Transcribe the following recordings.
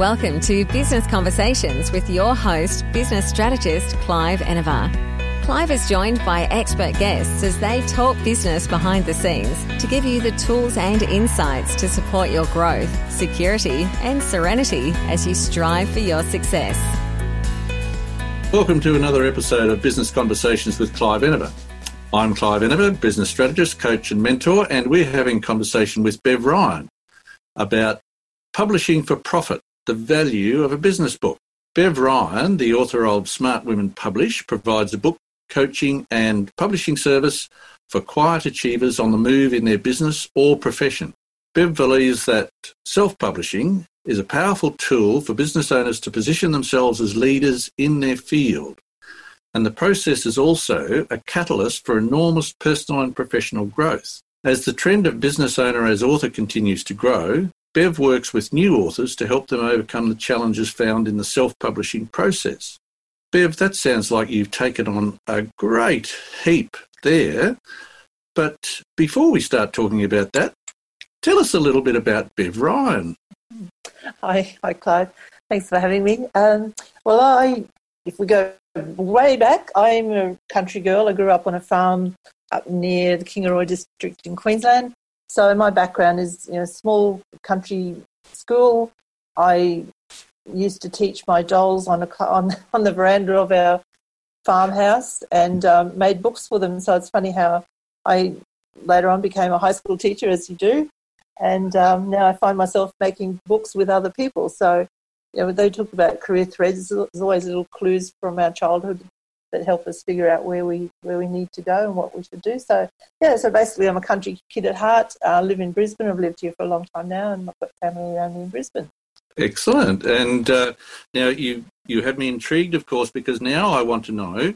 Welcome to Business Conversations with your host, business strategist Clive Enevar. Clive is joined by expert guests as they talk business behind the scenes to give you the tools and insights to support your growth, security, and serenity as you strive for your success. Welcome to another episode of Business Conversations with Clive Enevar. I'm Clive Enevar, business strategist, coach, and mentor, and we're having a conversation with Bev Ryan about publishing for profit the value of a business book. Bev Ryan, the author of Smart Women Publish, provides a book coaching and publishing service for quiet achievers on the move in their business or profession. Bev believes that self publishing is a powerful tool for business owners to position themselves as leaders in their field. And the process is also a catalyst for enormous personal and professional growth. As the trend of business owner as author continues to grow, Bev works with new authors to help them overcome the challenges found in the self publishing process. Bev, that sounds like you've taken on a great heap there. But before we start talking about that, tell us a little bit about Bev Ryan. Hi, hi, Clive. Thanks for having me. Um, well, I, if we go way back, I'm a country girl. I grew up on a farm up near the Kingaroy district in Queensland. So my background is you know small country school. I used to teach my dolls on a on, on the veranda of our farmhouse and um, made books for them. So it's funny how I later on became a high school teacher, as you do, and um, now I find myself making books with other people. So you know, they talk about career threads. There's always little clues from our childhood that help us figure out where we where we need to go and what we should do. So yeah, so basically, I'm a country kid at heart. I uh, live in Brisbane. I've lived here for a long time now, and I've got family around me in Brisbane. Excellent. And uh, now you you have me intrigued, of course, because now I want to know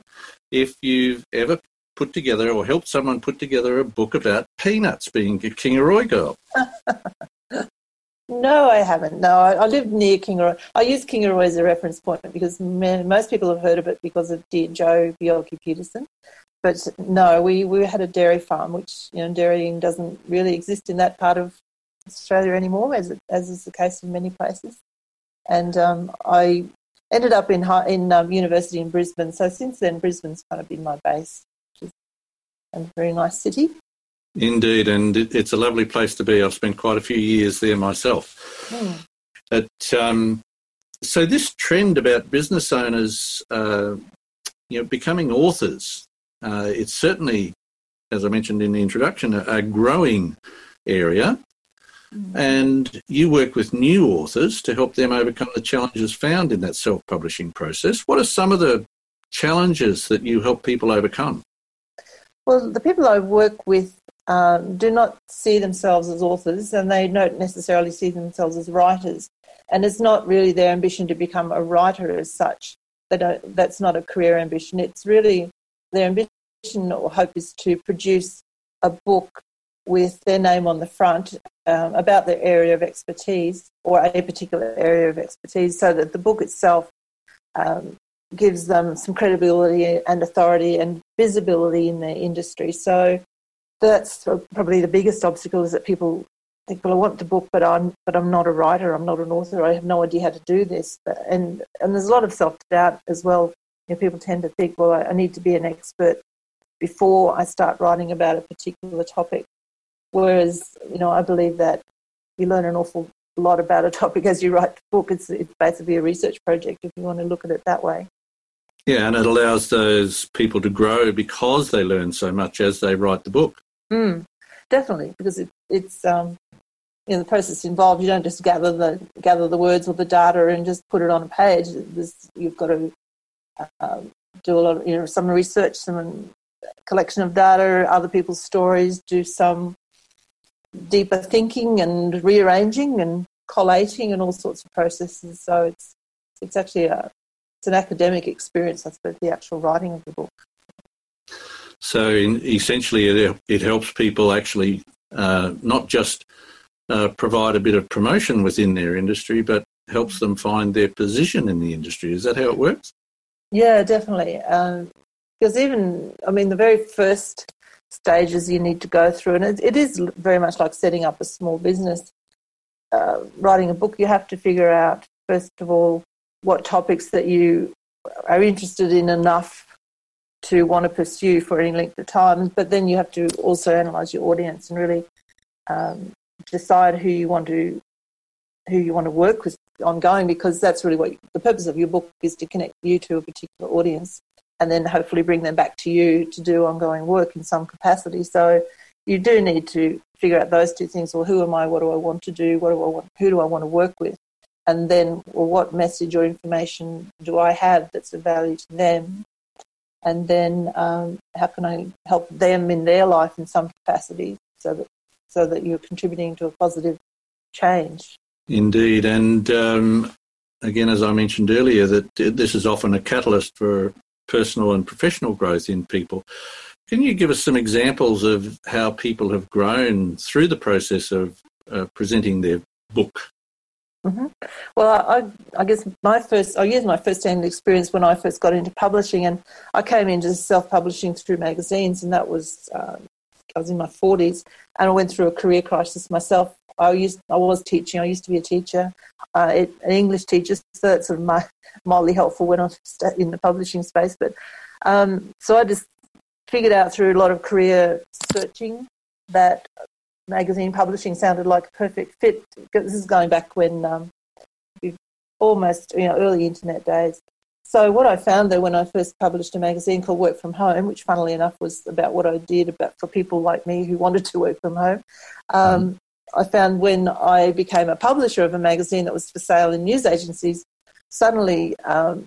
if you've ever put together or helped someone put together a book about peanuts, being a Kingaroy girl. No, I haven't. No, I, I live near Kingaroy. I use Kingaroy as a reference point because man, most people have heard of it because of dear Joh Bjelke-Petersen. But no, we, we had a dairy farm, which you know dairying doesn't really exist in that part of Australia anymore, as it, as is the case in many places. And um, I ended up in in um, university in Brisbane. So since then, Brisbane's kind of been my base, which is a very nice city. Indeed, and it, it's a lovely place to be. I've spent quite a few years there myself. Mm. But, um, so this trend about business owners, uh, you know, becoming authors, uh, it's certainly, as I mentioned in the introduction, a, a growing area. Mm. And you work with new authors to help them overcome the challenges found in that self publishing process. What are some of the challenges that you help people overcome? Well, the people I work with um, do not see themselves as authors and they don't necessarily see themselves as writers. And it's not really their ambition to become a writer as such. They don't, that's not a career ambition. It's really their ambition or hope is to produce a book with their name on the front um, about their area of expertise or a particular area of expertise so that the book itself um, gives them some credibility and authority and visibility in their industry. So that's probably the biggest obstacle is that people think, well, I want the book, but I'm but I'm not a writer. I'm not an author. I have no idea how to do this. And and there's a lot of self doubt as well. You know, people tend to think, well, I, need to be an expert before I start writing about a particular topic. Whereas, you know, I believe that you learn an awful lot about a topic as you write the book. It's, it's basically a research project if you want to look at it that way. Yeah, and it allows those people to grow because they learn so much as they write the book. Mm, definitely, because it, it's um, you know the process involved. You don't just gather the gather the words or the data and just put it on a page. There's, you've got to uh, do a lot of you know some research, some collection of data, other people's stories, do some deeper thinking and rearranging and collating and all sorts of processes. So it's it's actually a it's an academic experience, I suppose, the actual writing of the book. So in, essentially, it, it helps people actually uh, not just uh, provide a bit of promotion within their industry, but helps them find their position in the industry. Is that how it works? Yeah, definitely. Um, because even, I mean, the very first stages you need to go through, and it, it is very much like setting up a small business. Uh, writing a book, you have to figure out first of all, what topics that you are interested in enough to want to pursue for any length of time. But then you have to also analyze your audience and really um, decide who you want to who you want to work with ongoing because that's really what you, the purpose of your book is to connect you to a particular audience and then hopefully bring them back to you to do ongoing work in some capacity. So you do need to figure out those two things. Well, who am I? What do I want to do? What do I want? Who do I want to work with? And then, well, what message or information do I have that's of value to them? And then, um, how can I help them in their life in some capacity so that so that you're contributing to a positive change? Indeed, and um, again, as I mentioned earlier, that this is often a catalyst for personal and professional growth in people. Can you give us some examples of how people have grown through the process of uh, presenting their book? Mm-hmm. Well, I, I, guess my first, I use my first-hand experience when I first got into publishing, and I came into self-publishing through magazines, and that was um, I was in my forties, and I went through a career crisis myself. I used, I was teaching. I used to be a teacher, uh, an English teacher, so that's sort of my, mildly helpful when I'm in the publishing space. But um, so I just figured out through a lot of career searching that magazine publishing sounded like a perfect fit. This is going back when um, almost you know early internet days. So what I found though when I first published a magazine called Work from Home, which funnily enough was about what I did about for people like me who wanted to work from home, um, mm. I found when I became a publisher of a magazine that was for sale in news agencies, suddenly um,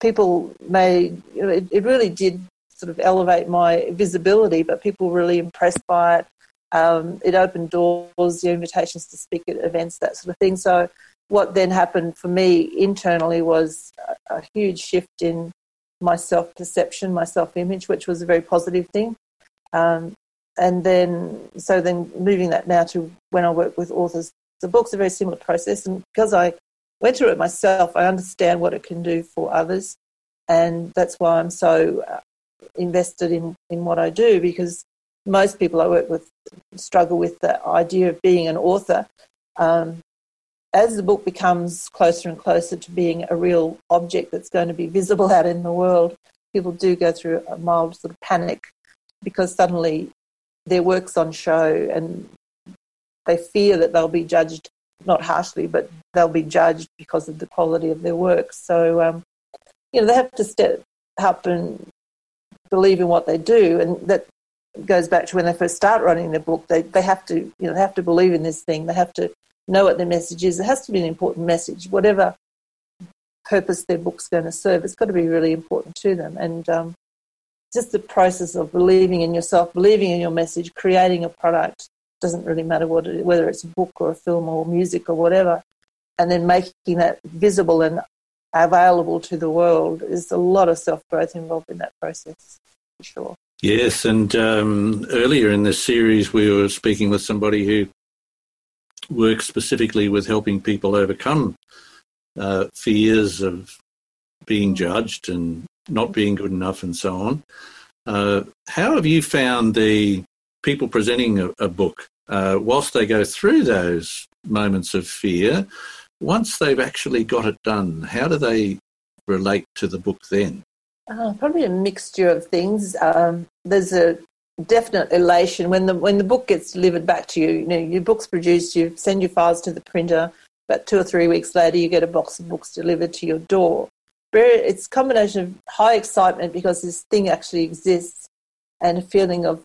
people made you know, it, it really did sort of elevate my visibility, but people were really impressed by it. Um, it opened doors, the invitations to speak at events, that sort of thing. So, what then happened for me internally was a, a huge shift in my self perception, my self image, which was a very positive thing. Um, and then, so then moving that now to when I work with authors, the book's a very similar process. And because I went through it myself, I understand what it can do for others. And that's why I'm so uh, invested in, in what I do because most people I work with struggle with the idea of being an author. Um, as the book becomes closer and closer to being a real object that's going to be visible out in the world, people do go through a mild sort of panic because suddenly their work's on show and they fear that they'll be judged, not harshly, but they'll be judged because of the quality of their work. So, um, you know, they have to step up and believe in what they do, and that goes back to when they first start writing their book. They they have to you know they have to believe in this thing. They have to know what their message is. It has to be an important message, whatever purpose their book's going to serve. It's got to be really important to them, and um, just the process of believing in yourself, believing in your message, creating a product doesn't really matter what it, whether it's a book or a film or music or whatever, and then making that visible and available to the world. There's a lot of self growth involved in that process, for sure. Yes, and um, earlier in this series, we were speaking with somebody who works specifically with helping people overcome uh, fears of being judged and not being good enough and so on. Uh, how have you found the people presenting a, a book, uh, whilst they go through those moments of fear, once they've actually got it done, how do they relate to the book then? Uh, probably a mixture of things. Um, there's a definite elation when the when the book gets delivered back to you. You know, your book's produced, you send your files to the printer. But two or three weeks later, you get a box of books delivered to your door. It's a combination of high excitement because this thing actually exists, and a feeling of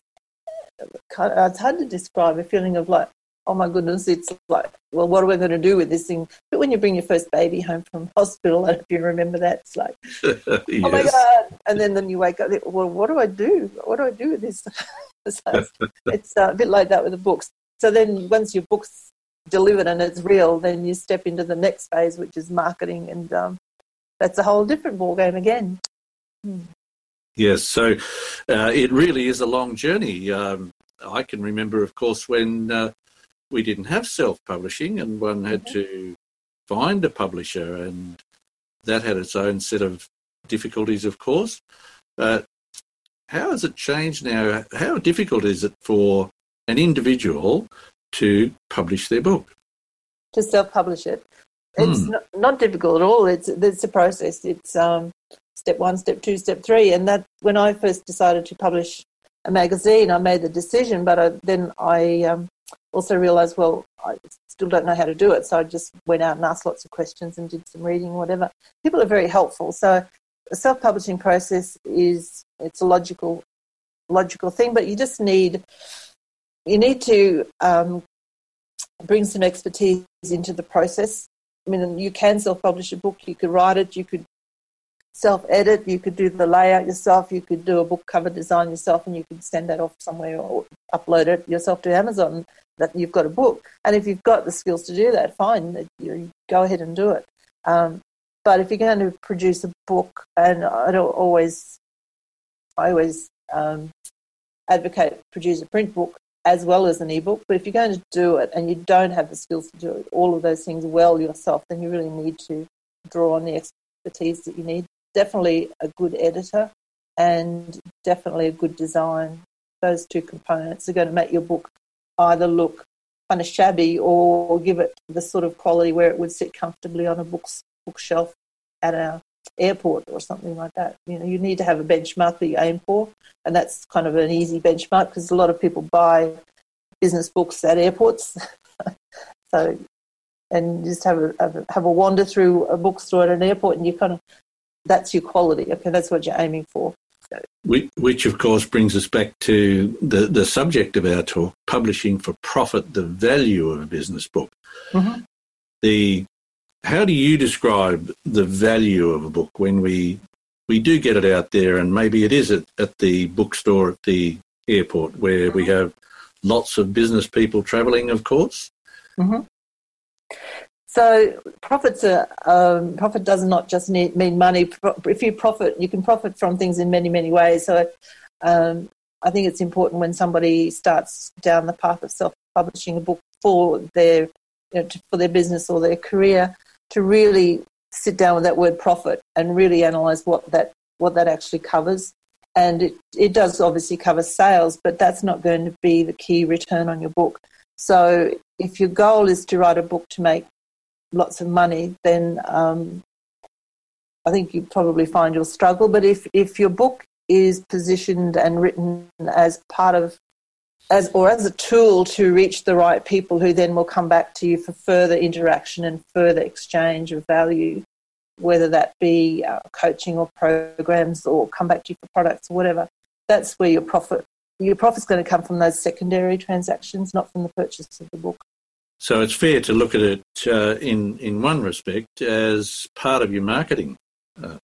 it's hard to describe a feeling of like oh my goodness, it's like, well, what are we going to do with this thing? But when you bring your first baby home from hospital, and if you remember that, it's like, yes. oh my God. And then, then you wake up, well, what do I do? What do I do with this? so it's uh, a bit like that with the books. So then once your book's delivered and it's real, then you step into the next phase, which is marketing. And um, that's a whole different ballgame again. Hmm. Yes, so uh, it really is a long journey. Um, I can remember, of course, when uh, we didn't have self-publishing, and one had to find a publisher, and that had its own set of difficulties, of course. But how has it changed now? How difficult is it for an individual to publish their book? To self-publish it. It's Hmm. not, not difficult at all. It's it's a process. It's um, step one, step two, step three, and that when I first decided to publish a magazine, I made the decision, but I, then I um, also realised, well, I still don't know how to do it, so I just went out and asked lots of questions and did some reading, whatever. People are very helpful, so self-publishing process is it's a logical logical thing, but you just need you need to um, bring some expertise into the process. I mean, you can self-publish a book. You could write it. You could self-edit. You could do the layout yourself. You could do a book cover design yourself, and you could send that off somewhere or upload it yourself to Amazon. That you've got a book, and if you've got the skills to do that, fine. You go ahead and do it. Um, but if you're going to produce a book, and I don't always, I always um, advocate produce a print book as well as an ebook. But if you're going to do it and you don't have the skills to do it, all of those things well yourself, then you really need to draw on the expertise that you need. Definitely a good editor and definitely a good design. Those two components are going to make your book either look kind of shabby or give it the sort of quality where it would sit comfortably on a books, bookshelf at a airport or something like that. You know, you need to have a benchmark that you aim for, and that's kind of an easy benchmark because a lot of people buy business books at airports. so, and just have a have a wander through a bookstore at an airport, and you kind of that's your quality. Okay, that's what you're aiming for. Which, which, of course, brings us back to the, the subject of our talk publishing for profit, the value of a business book. Mm-hmm. The how do you describe the value of a book when we we do get it out there and maybe it is at, at the bookstore at the airport where we have lots of business people travelling of course mm-hmm. So profits are um, profit does not just need, mean money if you profit you can profit from things in many many ways so um, i think it's important when somebody starts down the path of self-publishing a book for their you know, for their business or their career to really sit down with that word profit and really analyze what that what that actually covers. And it, it does obviously cover sales, but that's not going to be the key return on your book. So if your goal is to write a book to make lots of money, then um, I think you probably find you'll struggle. But if, if your book is positioned and written as part of as or as a tool to reach the right people who then will come back to you for further interaction and further exchange of value, whether that be uh, coaching or programs or come back to you for products or whatever. That's where your profit your profit's going to come from those secondary transactions, not from the purchase of the book. So it's fair to look at it uh, in in one respect as part of your marketing. Uh,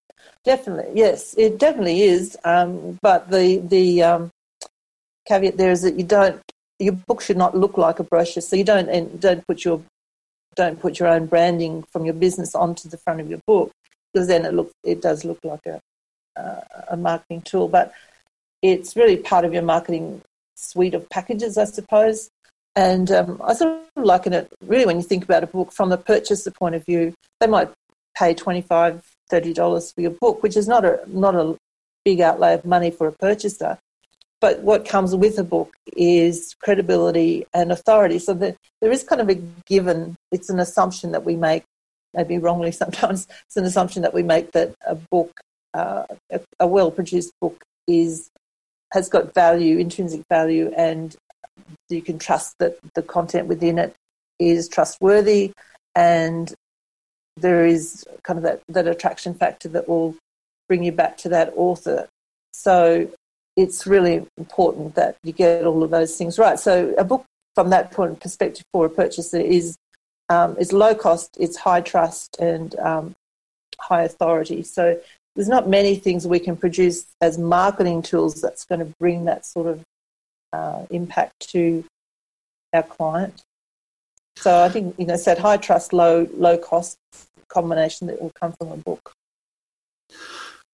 definitely, yes, it definitely is. Um, but the the um, caveat there is that you don't your book should not look like a brochure so you don't and don't put your don't put your own branding from your business onto the front of your book because then it looks it does look like a uh, a marketing tool but it's really part of your marketing suite of packages i suppose and um, i sort of liken it really when you think about a book from the purchaser point of view they might pay $25, 30 dollars for your book which is not a not a big outlay of money for a purchaser but what comes with a book is credibility and authority. So that there is kind of a given, it's an assumption that we make, maybe wrongly sometimes, it's an assumption that we make that a book, uh, a, a well produced book, is has got value, intrinsic value, and you can trust that the content within it is trustworthy and there is kind of that, that attraction factor that will bring you back to that author. So it's really important that you get all of those things right. So a book from that point of perspective for a purchaser is um, is low cost, it's high trust and um, high authority. So there's not many things we can produce as marketing tools that's going to bring that sort of uh, impact to our client. So I think you know, it's that high trust, low low cost combination that will come from a book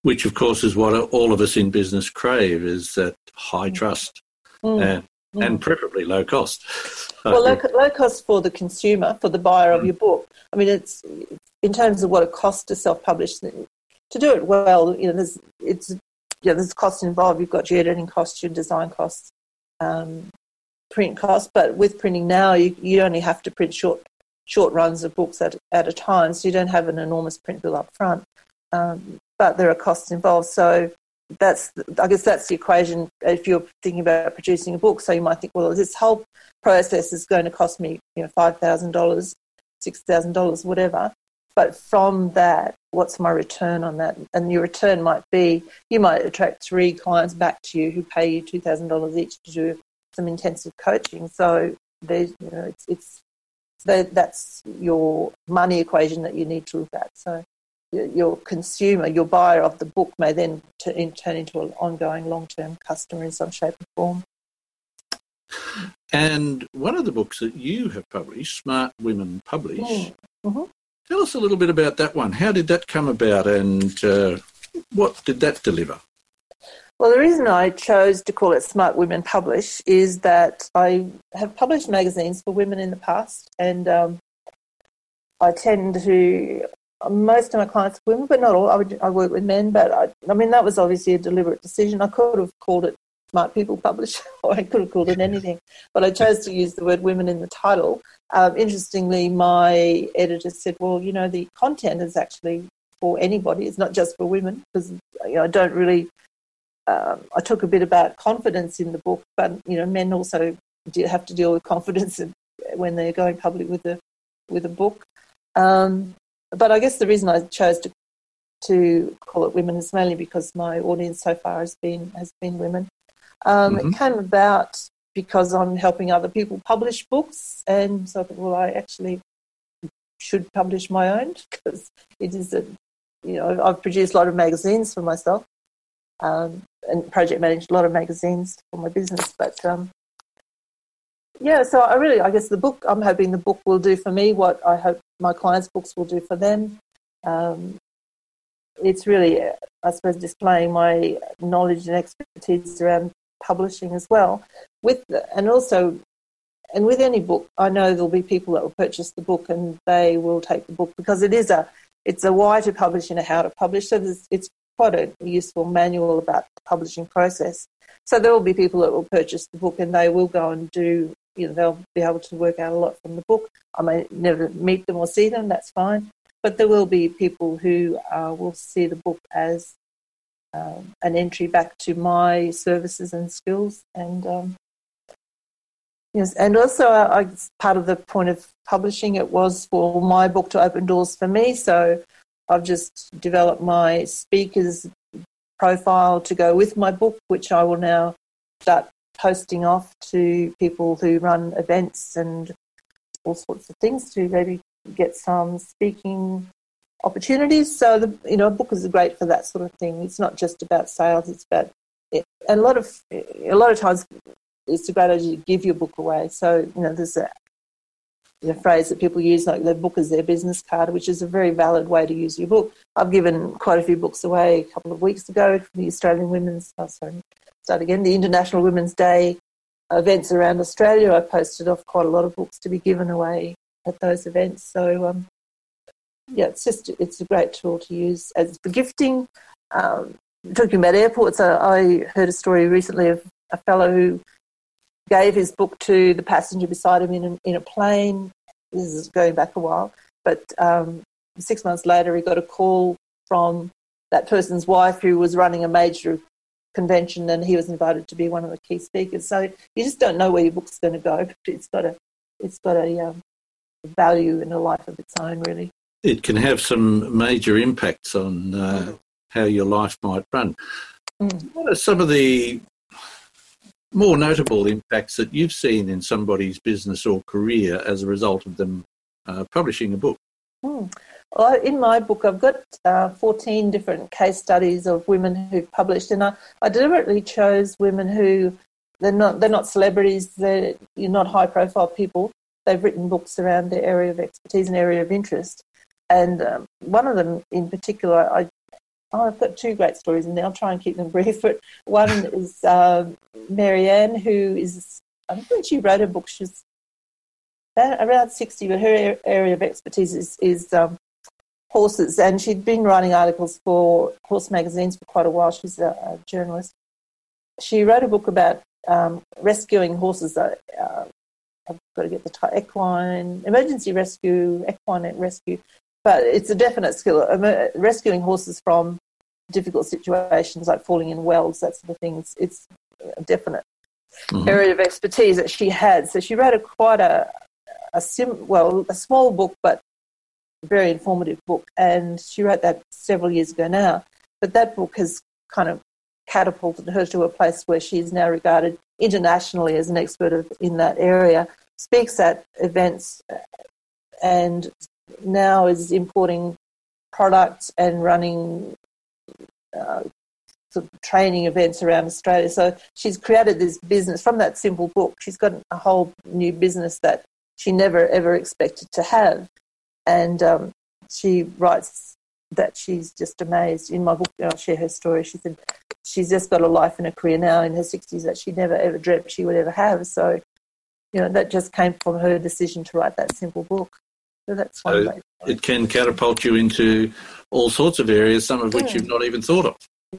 which of course is what all of us in business crave is that high trust mm. and, mm. and preferably low cost well low, low, cost for the consumer for the buyer of mm. your book i mean it's in terms of what it costs to self-publish to do it well you know there's it's yeah there's costs involved you've got your editing costs your design costs um, print costs but with printing now you, you only have to print short short runs of books at, at a time, so you don't have an enormous print bill up front. Um, but there are costs involved. So that's I guess that's the equation if you're thinking about producing a book. So you might think, well, this whole process is going to cost me, you know, five thousand dollars, six thousand dollars, whatever. But from that, what's my return on that? And your return might be you might attract three clients back to you who pay you two thousand dollars each to do some intensive coaching. So there's you know it's it's that's your money equation that you need to look at. So your consumer, your buyer of the book may then turn into an ongoing long term customer in some shape or form. And one of the books that you have published, Smart Women Publish, mm. mm-hmm. Tell us a little bit about that one. How did that come about and uh, what did that deliver? Well, the reason I chose to call it Smart Women Publish is that I have published magazines for women in the past, and um, I tend to most of my clients are women, but not all. I, would, I work with men, but I, I mean, that was obviously a deliberate decision. I could have called it Smart People Publish, or I could have called it anything, but I chose to use the word women in the title. Um, interestingly, my editor said, well, you know, the content is actually for anybody, it's not just for women, because you know, I don't really. Um, I talk a bit about confidence in the book, but you know, men also have to deal with confidence when they're going public with a with a book. Um, but I guess the reason I chose to to call it women is mainly because my audience so far has been has been women. Um, mm-hmm. It came about because I'm helping other people publish books, and so I thought, well, I actually should publish my own because it is a you know I've produced a lot of magazines for myself um, and project managed a lot of magazines for my business, but um, yeah, so I really, I guess the book, I'm hoping the book will do for me what I hope my clients' books will do for them. Um, it's really, I suppose, displaying my knowledge and expertise around publishing as well. With and also, and with any book, I know there'll be people that will purchase the book and they will take the book because it is a, it's a why to publish and a how to publish. So it's quite a useful manual about the publishing process. So there will be people that will purchase the book and they will go and do you know, they'll be able to work out a lot from the book. I may never meet them or see them, that's fine. But there will be people who uh, will see the book as um, an entry back to my services and skills. And um, yes, and also uh, I, part of the point of publishing it was for my book to open doors for me. So I've just developed my speakers profile to go with my book, which I will now start posting off to people who run events and all sorts of things to maybe get some speaking opportunities. So the you know a book is great for that sort of thing. It's not just about sales; it's about it. and a lot of a lot of times it's a great idea to give your book away. So you know there's a, a phrase that people use like the book is their business card, which is a very valid way to use your book. I've given quite a few books away a couple of weeks ago from the Australian Women's oh, sorry start again, the International Women's Day events around Australia. I posted off quite a lot of books to be given away at those events. So um, yeah, it's just it's a great tool to use as for gifting. Um, talking about airports, uh, I heard a story recently of a fellow who gave his book to the passenger beside him in a, in a plane. This is going back a while, but um, six months later, he got a call from that person's wife who was running a major convention and he was invited to be one of the key speakers. So you just don't know where your book's going to go, but it's got a it's got a um, value in a life of its own, really. It can have some major impacts on uh, mm. how your life might run. Mm. What are some of the more notable impacts that you've seen in somebody's business or career as a result of them uh, publishing a book? Mm. Well, in my book, I've got uh, 14 different case studies of women who've published, and I, I deliberately chose women who they're not they're not celebrities, they're you're not high profile people. They've written books around their area of expertise and area of interest, and um, one of them in particular, I oh, I've got two great stories, and I'll try and keep them brief. But one is um, Marianne, who is I think she wrote a book, she's around 60, but her area of expertise is, is um, horses, and she'd been writing articles for horse magazines for quite a while. She's a, a journalist. She wrote a book about um, rescuing horses uh, uh, I've got to get the equine emergency rescue, equine rescue. But it's a definite skill. Um, uh, rescuing horses from difficult situations like falling in wells, that sort of thing. It's, it's a definite mm-hmm. area of expertise that she had. So she wrote a quite a, a sim, well, a small book, but very informative book. And she wrote that several years ago now. But that book has kind of catapulted her to a place where she is now regarded internationally as an expert of, in that area, speaks at events, uh, and now is importing products and running uh, sort of training events around Australia. So she's created this business from that simple book. She's got a whole new business that she never ever expected to have, and um, she writes that she's just amazed. In my book, I'll share her story. She said she's just got a life and a career now in her 60s that she never ever dreamt she would ever have. So, you know, that just came from her decision to write that simple book. So that's one so It can catapult you into all sorts of areas, some of which you've not even thought of.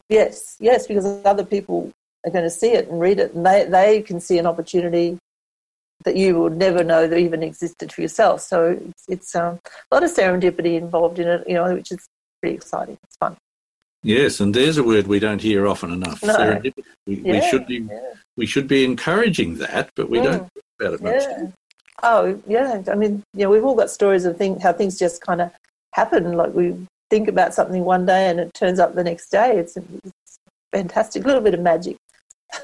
Yes, yes, because other people are going to see it and read it, and they, they can see an opportunity that you would never know that even existed for yourself. So it's, it's um, a lot of serendipity involved in it, you know, which is pretty exciting. It's fun. Yes, and there's a word we don't hear often enough. No. Serendipity. We, yeah, we should be yeah. we should be encouraging that, but we don't talk about it much. Oh yeah, I mean, yeah, we've all got stories of things, how things just kind of happen. Like we think about something one day and it turns up the next day. It's, it's fantastic. A little bit of magic.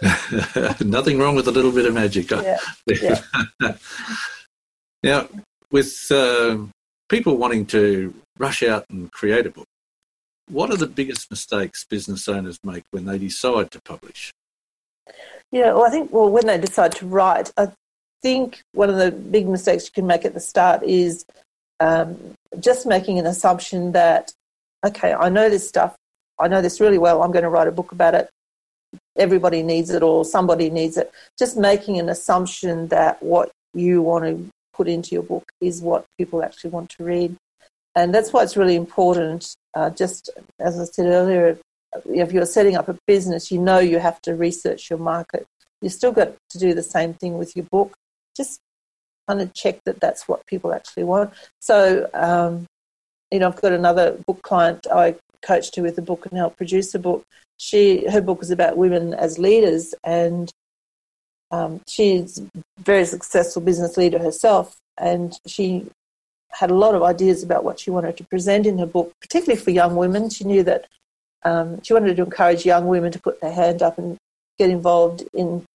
Nothing wrong with a little bit of magic. Yeah. yeah. now, with uh, people wanting to rush out and create a book, what are the biggest mistakes business owners make when they decide to publish? Yeah, well, I think, well, when they decide to write, I think one of the big mistakes you can make at the start is um, just making an assumption that, okay, I know this stuff, I know this really well, I'm going to write a book about it. Everybody needs it or somebody needs it. Just making an assumption that what you want to put into your book is what people actually want to read. And that's why it's really important. Uh, just as I said earlier, if you're setting up a business, you know you have to research your market. You've still got to do the same thing with your book. Just kind of check that that's what people actually want. So, um, you know, I've got another book client I coached her with a book and helped produce a book. She her book is about women as leaders, and um, she's a very successful business leader herself. And she had a lot of ideas about what she wanted to present in her book, particularly for young women. She knew that um, she wanted to encourage young women to put their hand up and get involved in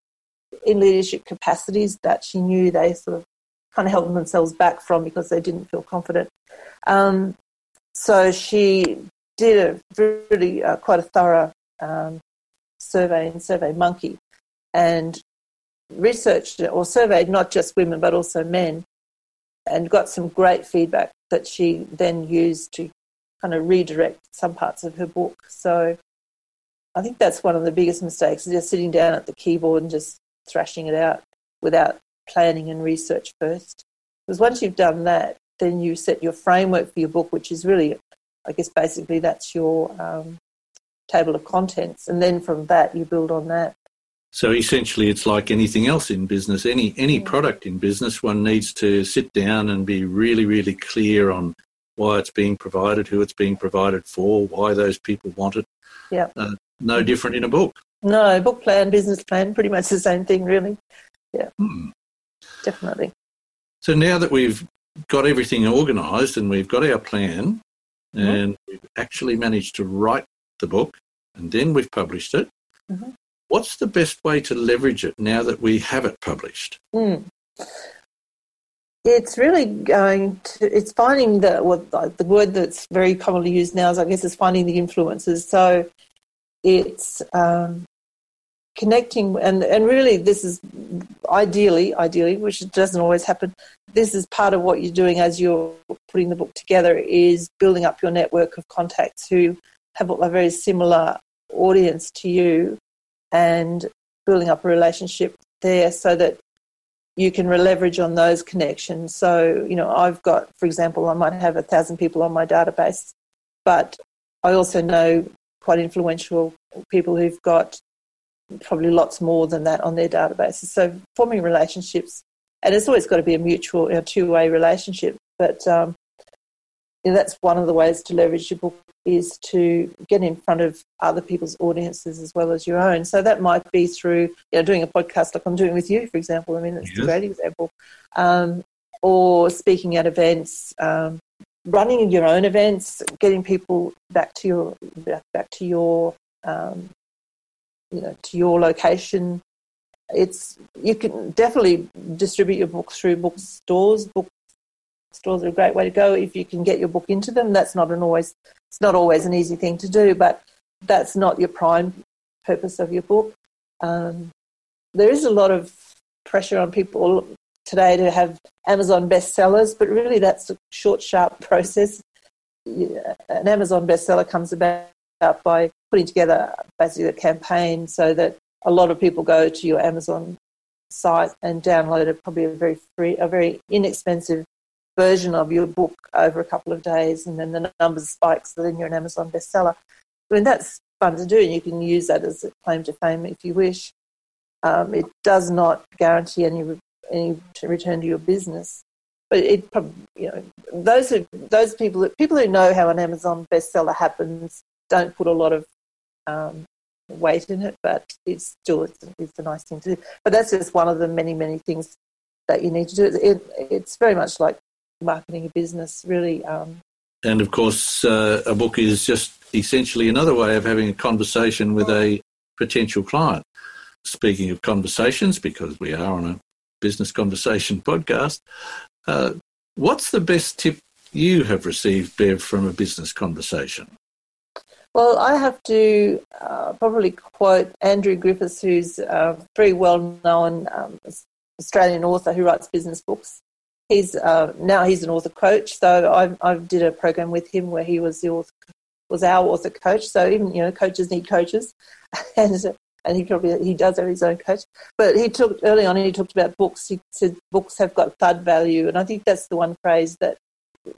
in leadership capacities that she knew they sort of kind of held themselves back from because they didn't feel confident. Um, so she did a really uh, quite a thorough um, survey in Survey Monkey and researched or surveyed not just women but also men and got some great feedback that she then used to kind of redirect some parts of her book. So I think that's one of the biggest mistakes, is just sitting down at the keyboard and just thrashing it out without planning and research first. Because once you've done that, then you set your framework for your book, which is really, I guess, basically that's your um, table of contents. And then from that, you build on that. So essentially, it's like anything else in business. Any any product in business, one needs to sit down and be really, really clear on why it's being provided, who it's being provided for, why those people want it. Yeah. Uh, no different in a book. No, book plan, business plan, pretty much the same thing, really. Yeah. Hmm. Definitely. So now that we've got everything organised and we've got our plan, mm-hmm. and we've actually managed to write the book, and then we've published it. Mm-hmm. What's the best way to leverage it now that we have it published? Mm. It's really going to, it's finding the, well, the word that's very commonly used now is, I guess, is finding the influences. So it's um, connecting, and, and really this is ideally, ideally, which doesn't always happen, this is part of what you're doing as you're putting the book together is building up your network of contacts who have a very similar audience to you and building up a relationship there so that you can leverage on those connections. So, you know, I've got, for example, I might have a thousand people on my database, but I also know quite influential people who've got probably lots more than that on their databases. So, forming relationships and it's always got to be a mutual, you know, two-way relationship. But um, you know, that's one of the ways to leverage your book is to get in front of other people's audiences as well as your own. So that might be through you know doing a podcast like I'm doing with you, for example. I mean, it's yes. a great example. Um, or speaking at events, um, running your own events, getting people back to your back to your um, you know to your location. It's you can definitely distribute your book through bookstores. Book stores are a great way to go if you can get your book into them. That's not an always it's not always an easy thing to do, but that's not your prime purpose of your book. Um, there is a lot of pressure on people today to have Amazon bestsellers, but really that's a short, sharp process. An Amazon bestseller comes about by putting together basically a campaign so that a lot of people go to your Amazon site and download a, probably a very free, a very inexpensive version of your book over a couple of days, and then the numbers spike, so then you're an Amazon bestseller. I mean, that's fun to do, and you can use that as a claim to fame if you wish. Um, it does not guarantee any any return to your business, but it probably you know those who those people people who know how an Amazon bestseller happens don't put a lot of um, weight in it, but it's still it's, it's, a nice thing to do. But that's just one of the many many things that you need to do. It, it's very much like marketing a business, really. Um, and of course, uh, a book is just essentially another way of having a conversation with a potential client. Speaking of conversations, because we are on a business conversation podcast, uh, what's the best tip you have received, Bev, from a business conversation? Well, I have to uh, probably quote Andrew Griffiths, who's a very well known um, Australian author who writes business books he's uh, now he's an author coach. So I I did a program with him where he was the author was our author coach. So even you know coaches need coaches, and and he probably he does have his own coach. But he talked early on. and He talked about books. He said books have got thud value, and I think that's the one phrase that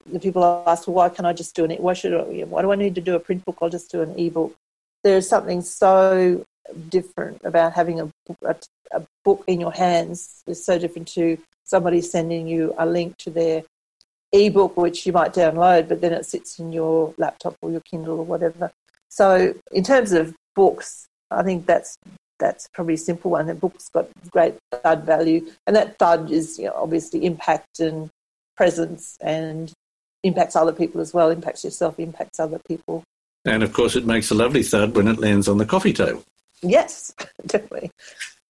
the people ask, well, why can't I just do an why should I, why do I need to do a print book? I'll just do an e-book. There's something so different about having a, a, a book in your hands. It's so different to somebody sending you a link to their ebook, which you might download, but then it sits in your laptop or your Kindle or whatever. So, in terms of books, I think that's that's probably a simple one. The book's got great thud value, and that thud is you know, obviously impact and presence, and impacts other people as well. Impacts yourself, impacts other people. And of course, it makes a lovely thud when it lands on the coffee table. Yes, definitely.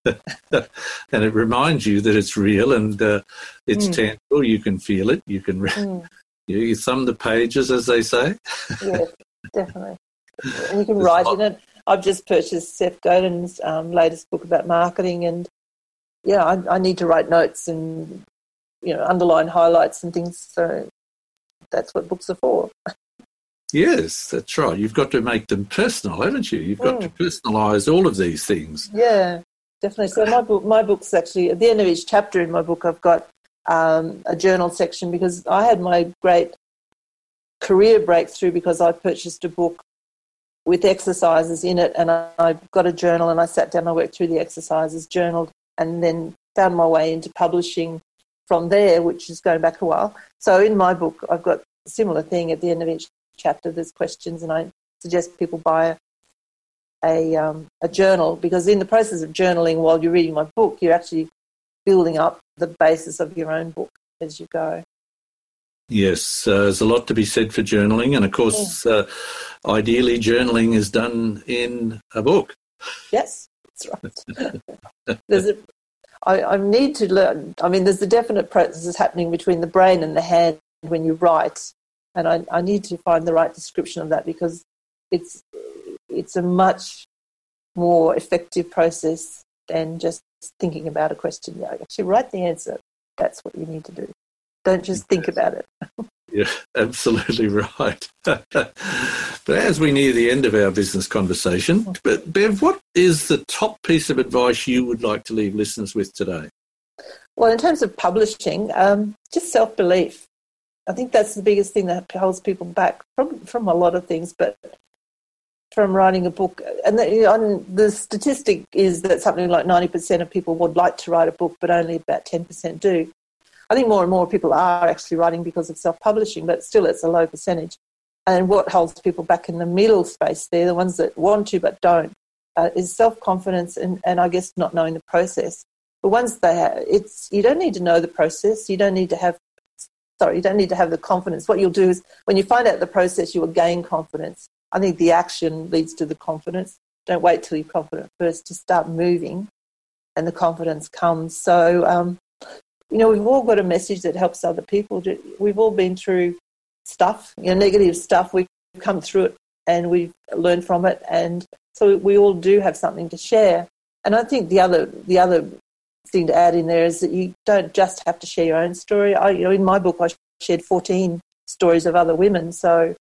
and it reminds you that it's real and uh, it's mm. tangible. You can feel it. You can mm. you, you, thumb the pages, as they say. yes, definitely. And you can write in it. I've just purchased Seth Godin's um, latest book about marketing, and yeah, I, I, need to write notes and you know underline highlights and things. So that's what books are for. Yes, that's right. You've got to make them personal, haven't you? You've got mm. to personalise all of these things. Yeah, definitely. So my book, my book's actually at the end of each chapter in my book, I've got um, a journal section because I had my great career breakthrough because I purchased a book with exercises in it, and I, got a journal and I sat down, I worked through the exercises, journaled, and then found my way into publishing from there, which is going back a while. So in my book, I've got a similar thing at the end of each chapter. There's questions, and I suggest people buy a, um, a journal because in the process of journaling while you're reading my book, you're actually building up the basis of your own book as you go. Yes, uh, there's a lot to be said for journaling, and of course, yeah. uh, ideally, journaling is done in a book. Yes, that's right. there's a, I, I need to learn. I mean, there's a definite process happening between the brain and the hand when you write, and I, I need to find the right description of that because it's it's a much more effective process than just thinking about a question. Yeah, actually write the answer. That's what you need to do. Don't just think about it. yeah, absolutely right. but as we near the end of our business conversation, but Bev, what is the top piece of advice you would like to leave listeners with today? Well, in terms of publishing, um, just self belief. I think that's the biggest thing that holds people back from from a lot of things, but from writing a book, and the, you know, the statistic is that something like 90% of people would like to write a book, but only about 10% do. I think more and more people are actually writing because of self publishing, but still it's a low percentage. And what holds people back in the middle space there, the ones that want to but don't, uh, is self confidence and, and I guess not knowing the process. But once they have, it's you don't need to know the process. You don't need to have sorry, you don't need to have the confidence. What you'll do is when you find out the process, you will gain confidence. I think the action leads to the confidence. Don't wait till you're confident first to start moving, and the confidence comes. So, um, you know, we've all got a message that helps other people. We've all been through stuff, you know, negative stuff. We've come through it and we've learned from it, and so we all do have something to share. And I think the other the other thing to add in there is that you don't just have to share your own story. I, you know, in my book, I shared 14 stories of other women. So you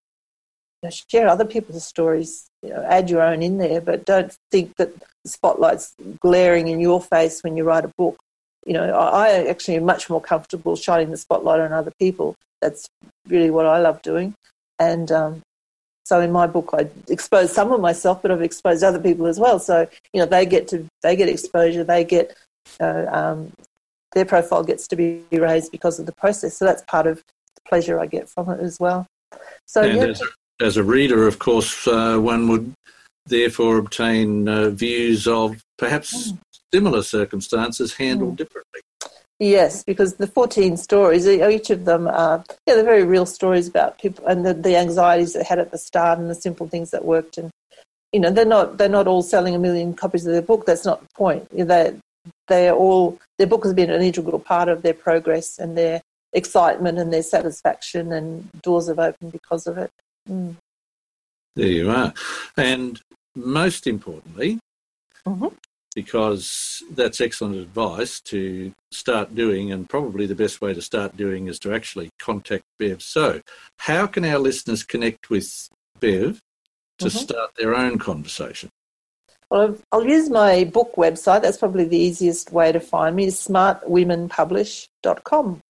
know, share other people's stories. You know, add your own in there, but don't think that the spotlight's glaring in your face when you write a book. You know, I actually am much more comfortable shining the spotlight on other people. That's really what I love doing. And um, so in my book, I expose some of myself, but I've exposed other people as well. So you know, they get to they get exposure, they get uh, um, their profile gets to be raised because of the process. So that's part of the pleasure I get from it as well. So and yeah. as, a, as, a, reader, of course, uh, one would therefore obtain uh, views of perhaps mm. Similar circumstances handled mm. differently. Yes, because the 14 stories, each of them are, yeah, they're very real stories about people and the, the anxieties they had at the start and the simple things that worked. And, you know, they're not, they're not all selling a million copies of their book. That's not the point. They, they're all their book has been an integral part of their progress and their excitement and their satisfaction, and doors have opened because of it. Mm. There you are, and most importantly, mm-hmm. Because that's excellent advice to start doing, and probably the best way to start doing is to actually contact Bev. So, how can our listeners connect with Bev to mm-hmm. start their own conversation? Well, I'll use my book website. That's probably the easiest way to find me, is smartwomenpublish.com.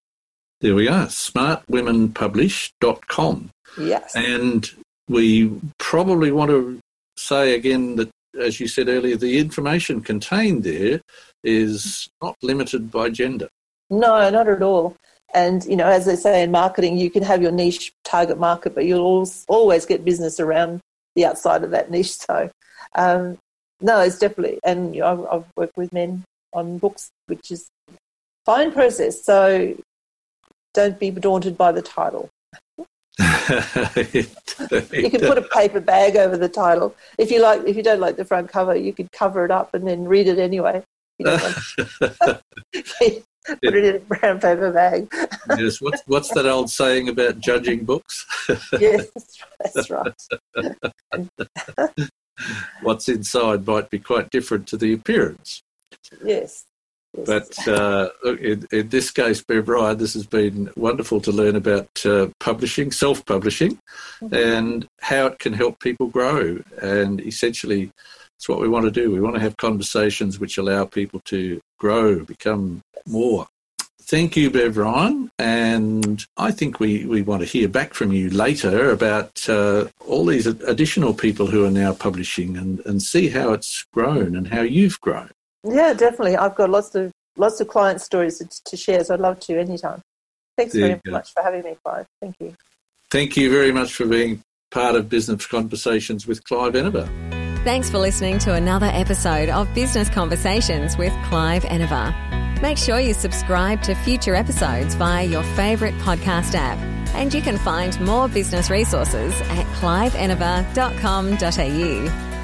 There we are, smartwomenpublish.com. Yes. And we probably want to say again that, as you said earlier, the information contained there is not limited by gender. No, not at all. And, you know, as they say in marketing, you can have your niche target market, but you'll always get business around the outside of that niche. So, um, no, it's definitely, and you know, I've, worked with men on books, which is fine process. So don't be daunted by the title. you can put a paper bag over the title if you like. If you don't like the front cover, you could cover it up and then read it anyway. put it in a brown paper bag. yes. What's what's that old saying about judging books? yes. That's right what's inside might be quite different to the appearance. Yes. But uh, in, in, this case, Bev Ryan, this has been wonderful to learn about uh, publishing, self publishing, mm-hmm. and how it can help people grow. And essentially, it's what we want to do. We want to have conversations which allow people to grow, become more Thank you, Bev Ryan. And I think we, we want to hear back from you later about uh, all these additional people who are now publishing and, and see how it's grown and how you've grown. Yeah, definitely. I've got lots of lots of client stories to, to share, so I'd love to anytime. Thanks there very much for having me, Clive. Thank you. Thank you very much for being part of Business Conversations with Clive Enever. Thanks for listening to another episode of Business Conversations with Clive Enever. Make sure you subscribe to future episodes via your favourite podcast app. And you can find more business resources at cliveenever.com.au.